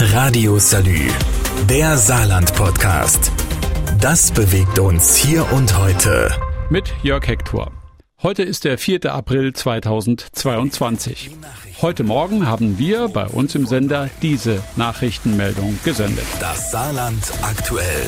Radio Salü, der Saarland-Podcast. Das bewegt uns hier und heute. Mit Jörg Hector. Heute ist der 4. April 2022. Heute Morgen haben wir bei uns im Sender diese Nachrichtenmeldung gesendet. Das Saarland aktuell.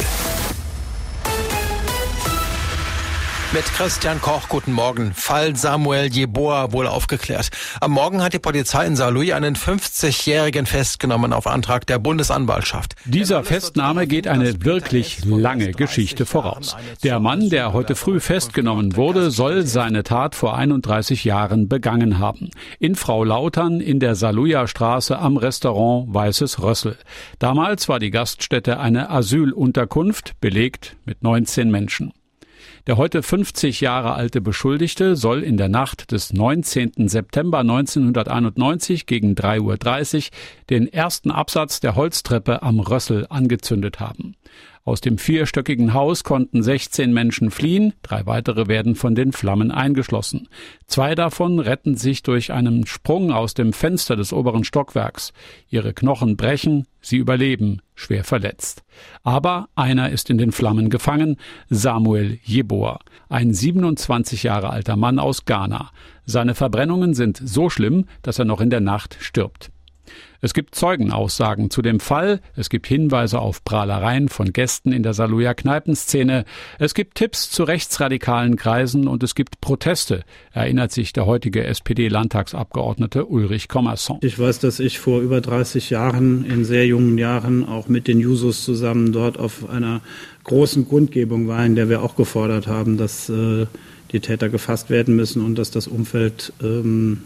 Mit Christian Koch, guten Morgen. Fall Samuel Jeboa wohl aufgeklärt. Am Morgen hat die Polizei in Saarlouis einen 50-Jährigen festgenommen auf Antrag der Bundesanwaltschaft. Dieser Festnahme geht eine wirklich lange Geschichte voraus. Der Mann, der heute früh festgenommen wurde, soll seine Tat vor 31 Jahren begangen haben. In Frau Lautern in der Saarlouier Straße am Restaurant Weißes Rössel. Damals war die Gaststätte eine Asylunterkunft, belegt mit 19 Menschen. Der heute 50 Jahre alte Beschuldigte soll in der Nacht des 19. September 1991 gegen 3.30 Uhr den ersten Absatz der Holztreppe am Rössel angezündet haben. Aus dem vierstöckigen Haus konnten 16 Menschen fliehen, drei weitere werden von den Flammen eingeschlossen. Zwei davon retten sich durch einen Sprung aus dem Fenster des oberen Stockwerks. Ihre Knochen brechen, sie überleben, schwer verletzt. Aber einer ist in den Flammen gefangen, Samuel Jeboa, ein 27 Jahre alter Mann aus Ghana. Seine Verbrennungen sind so schlimm, dass er noch in der Nacht stirbt. Es gibt Zeugenaussagen zu dem Fall, es gibt Hinweise auf Prahlereien von Gästen in der Saluja Kneipenszene, es gibt Tipps zu rechtsradikalen Kreisen und es gibt Proteste, erinnert sich der heutige SPD-Landtagsabgeordnete Ulrich Kommerson. Ich weiß, dass ich vor über 30 Jahren, in sehr jungen Jahren, auch mit den Jusos zusammen dort auf einer großen Kundgebung war, in der wir auch gefordert haben, dass äh, die Täter gefasst werden müssen und dass das Umfeld ähm,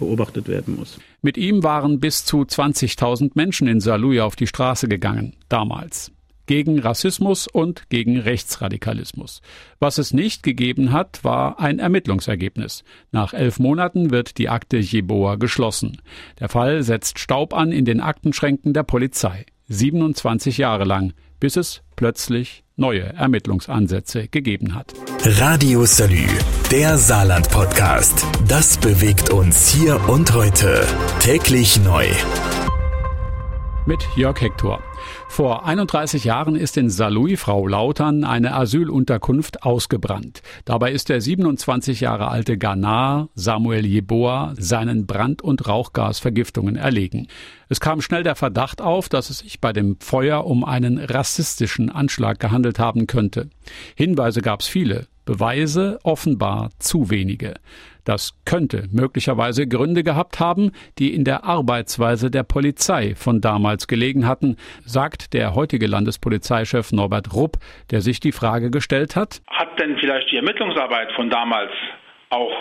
beobachtet werden muss. Mit ihm waren bis zu 20.000 Menschen in Saarlouis auf die Straße gegangen, damals. Gegen Rassismus und gegen Rechtsradikalismus. Was es nicht gegeben hat, war ein Ermittlungsergebnis. Nach elf Monaten wird die Akte Jeboa geschlossen. Der Fall setzt Staub an in den Aktenschränken der Polizei. 27 Jahre lang, bis es plötzlich neue Ermittlungsansätze gegeben hat. Radio Salü, der Saarland-Podcast. Das bewegt uns hier und heute. Täglich neu. Mit Jörg Hector. Vor 31 Jahren ist in Saarlouis Frau Lautern eine Asylunterkunft ausgebrannt. Dabei ist der 27 Jahre alte Ghana Samuel Jeboa seinen Brand- und Rauchgasvergiftungen erlegen. Es kam schnell der Verdacht auf, dass es sich bei dem Feuer um einen rassistischen Anschlag gehandelt haben könnte. Hinweise gab es viele. Beweise offenbar zu wenige. Das könnte möglicherweise Gründe gehabt haben, die in der Arbeitsweise der Polizei von damals gelegen hatten, sagt der heutige Landespolizeichef Norbert Rupp, der sich die Frage gestellt hat. Hat denn vielleicht die Ermittlungsarbeit von damals auch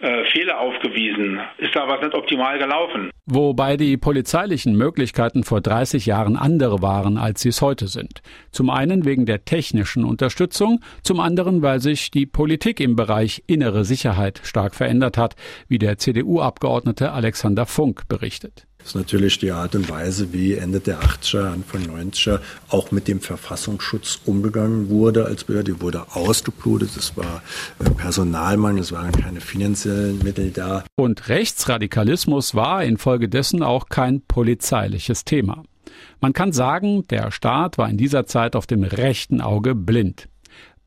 äh, Fehler aufgewiesen? Ist da was nicht optimal gelaufen? Wobei die polizeilichen Möglichkeiten vor 30 Jahren andere waren, als sie es heute sind. Zum einen wegen der technischen Unterstützung, zum anderen, weil sich die Politik im Bereich innere Sicherheit stark verändert hat, wie der CDU-Abgeordnete Alexander Funk berichtet. Ist natürlich die Art und Weise, wie Ende der 80er, Anfang 90er auch mit dem Verfassungsschutz umgegangen wurde als Behörde. Die wurde ausgeblutet, es war äh, Personalmangel, es waren keine finanziellen Mittel da. Und Rechtsradikalismus war infolgedessen auch kein polizeiliches Thema. Man kann sagen, der Staat war in dieser Zeit auf dem rechten Auge blind.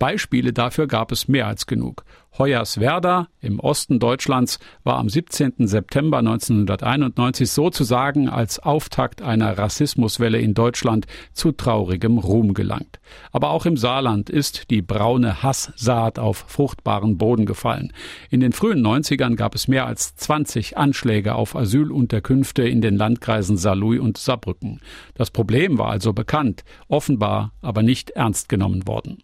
Beispiele dafür gab es mehr als genug. Hoyerswerda im Osten Deutschlands war am 17. September 1991 sozusagen als Auftakt einer Rassismuswelle in Deutschland zu traurigem Ruhm gelangt. Aber auch im Saarland ist die braune Hasssaat auf fruchtbaren Boden gefallen. In den frühen 90ern gab es mehr als 20 Anschläge auf Asylunterkünfte in den Landkreisen Saarlouis und Saarbrücken. Das Problem war also bekannt, offenbar aber nicht ernst genommen worden.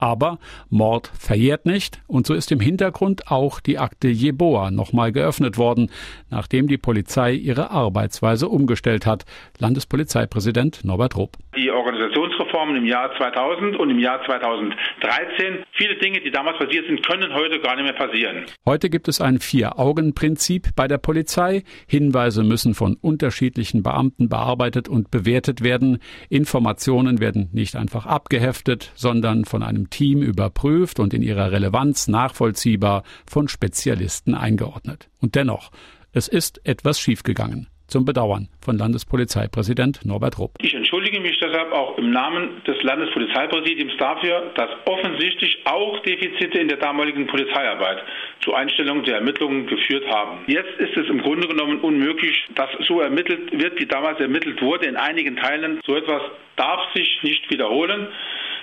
Aber Mord verjährt nicht und so ist im Hintergrund auch die Akte Jeboa nochmal geöffnet worden, nachdem die Polizei ihre Arbeitsweise umgestellt hat. Landespolizeipräsident Norbert Rupp. Die Organisationsreformen im Jahr 2000 und im Jahr 2013, viele Dinge, die damals passiert sind, können heute gar nicht mehr passieren. Heute gibt es ein Vier-Augen-Prinzip bei der Polizei. Hinweise müssen von unterschiedlichen Beamten bearbeitet und bewertet werden. Informationen werden nicht einfach abgeheftet, sondern von einem Team überprüft und in ihrer Relevanz nachvollziehbar von Spezialisten eingeordnet. Und dennoch, es ist etwas schiefgegangen. zum Bedauern von Landespolizeipräsident Norbert Rupp. Ich entschuldige mich deshalb auch im Namen des Landespolizeipräsidiums dafür, dass offensichtlich auch Defizite in der damaligen Polizeiarbeit zur Einstellung der Ermittlungen geführt haben. Jetzt ist es im Grunde genommen unmöglich, dass so ermittelt wird, wie damals ermittelt wurde in einigen Teilen. So etwas darf sich nicht wiederholen.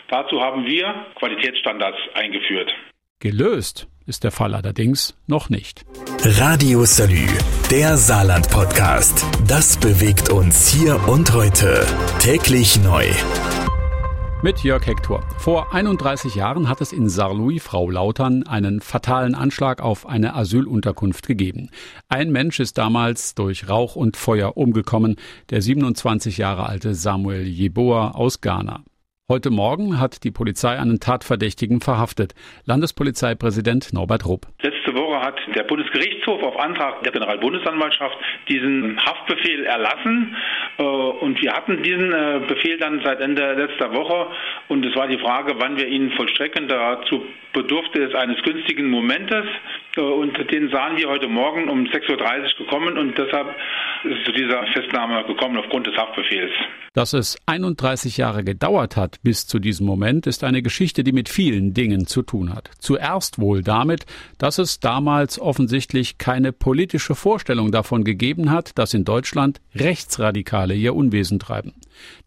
Dazu haben wir Qualitätsstandards eingeführt. Gelöst ist der Fall allerdings noch nicht. Radio Salü, der Saarland-Podcast. Das bewegt uns hier und heute. Täglich neu. Mit Jörg Hector. Vor 31 Jahren hat es in Saarlouis, Frau Lautern, einen fatalen Anschlag auf eine Asylunterkunft gegeben. Ein Mensch ist damals durch Rauch und Feuer umgekommen, der 27 Jahre alte Samuel Jeboa aus Ghana. Heute Morgen hat die Polizei einen Tatverdächtigen verhaftet. Landespolizeipräsident Norbert Rupp. Letzte Woche hat der Bundesgerichtshof auf Antrag der Generalbundesanwaltschaft diesen Haftbefehl erlassen. Äh, und wir hatten diesen äh, Befehl dann seit Ende letzter Woche. Und es war die Frage, wann wir ihn vollstrecken. Dazu bedurfte es eines günstigen Momentes. Äh, und den sahen wir heute Morgen um 6.30 Uhr gekommen. Und deshalb ist es zu dieser Festnahme gekommen aufgrund des Haftbefehls. Dass es 31 Jahre gedauert hat bis zu diesem Moment, ist eine Geschichte, die mit vielen Dingen zu tun hat. Zuerst wohl damit, dass es damals offensichtlich keine politische Vorstellung davon gegeben hat, dass in Deutschland Rechtsradikale ihr Unwesen treiben.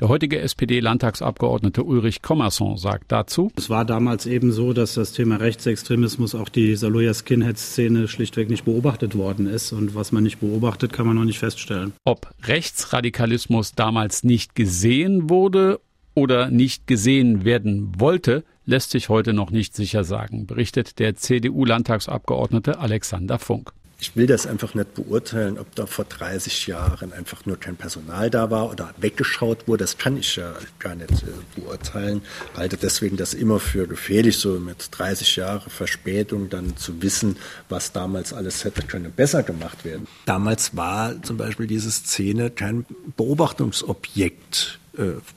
Der heutige SPD-Landtagsabgeordnete Ulrich Kommerson sagt dazu, Es war damals eben so, dass das Thema Rechtsextremismus, auch die Saloya Skinhead-Szene schlichtweg nicht beobachtet worden ist. Und was man nicht beobachtet, kann man noch nicht feststellen. Ob Rechtsradikalismus damals nicht gesehen wurde oder nicht gesehen werden wollte, lässt sich heute noch nicht sicher sagen, berichtet der CDU-Landtagsabgeordnete Alexander Funk. Ich will das einfach nicht beurteilen, ob da vor 30 Jahren einfach nur kein Personal da war oder weggeschaut wurde. Das kann ich ja gar nicht äh, beurteilen. Halte deswegen das immer für gefährlich, so mit 30 Jahren Verspätung dann zu wissen, was damals alles hätte können besser gemacht werden. Damals war zum Beispiel diese Szene kein Beobachtungsobjekt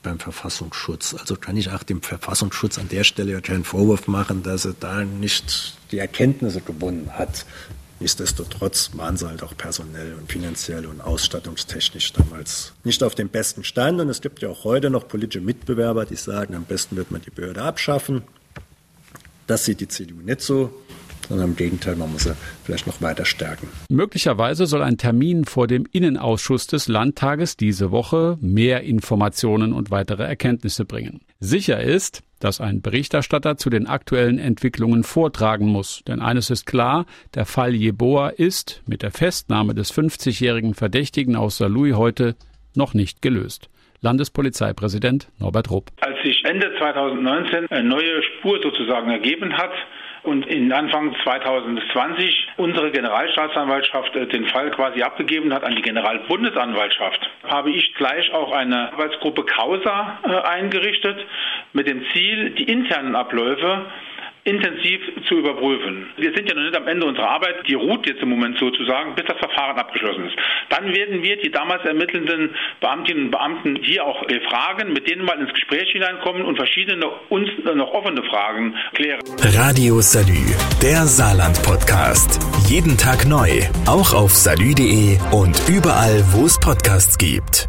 beim Verfassungsschutz. Also kann ich auch dem Verfassungsschutz an der Stelle ja keinen Vorwurf machen, dass er da nicht die Erkenntnisse gewonnen hat. Nichtsdestotrotz waren sie halt auch personell und finanziell und ausstattungstechnisch damals nicht auf dem besten Stand. Und es gibt ja auch heute noch politische Mitbewerber, die sagen, am besten wird man die Behörde abschaffen. Das sieht die CDU nicht so sondern im Gegenteil, man muss sie vielleicht noch weiter stärken. Möglicherweise soll ein Termin vor dem Innenausschuss des Landtages diese Woche mehr Informationen und weitere Erkenntnisse bringen. Sicher ist, dass ein Berichterstatter zu den aktuellen Entwicklungen vortragen muss. Denn eines ist klar, der Fall Jeboa ist mit der Festnahme des 50-jährigen Verdächtigen aus Saarlouis heute noch nicht gelöst. Landespolizeipräsident Norbert Rupp. Als sich Ende 2019 eine neue Spur sozusagen ergeben hat, und in Anfang 2020 unsere Generalstaatsanwaltschaft äh, den Fall quasi abgegeben hat an die Generalbundesanwaltschaft, habe ich gleich auch eine Arbeitsgruppe Causa äh, eingerichtet mit dem Ziel, die internen Abläufe intensiv zu überprüfen. Wir sind ja noch nicht am Ende unserer Arbeit, die ruht jetzt im Moment sozusagen, bis das Verfahren abgeschlossen ist. Dann werden wir die damals ermittelnden Beamtinnen und Beamten hier auch befragen, mit denen mal ins Gespräch hineinkommen und verschiedene uns noch offene Fragen klären. Radio Salü, der Saarland-Podcast. Jeden Tag neu, auch auf salü.de und überall, wo es Podcasts gibt.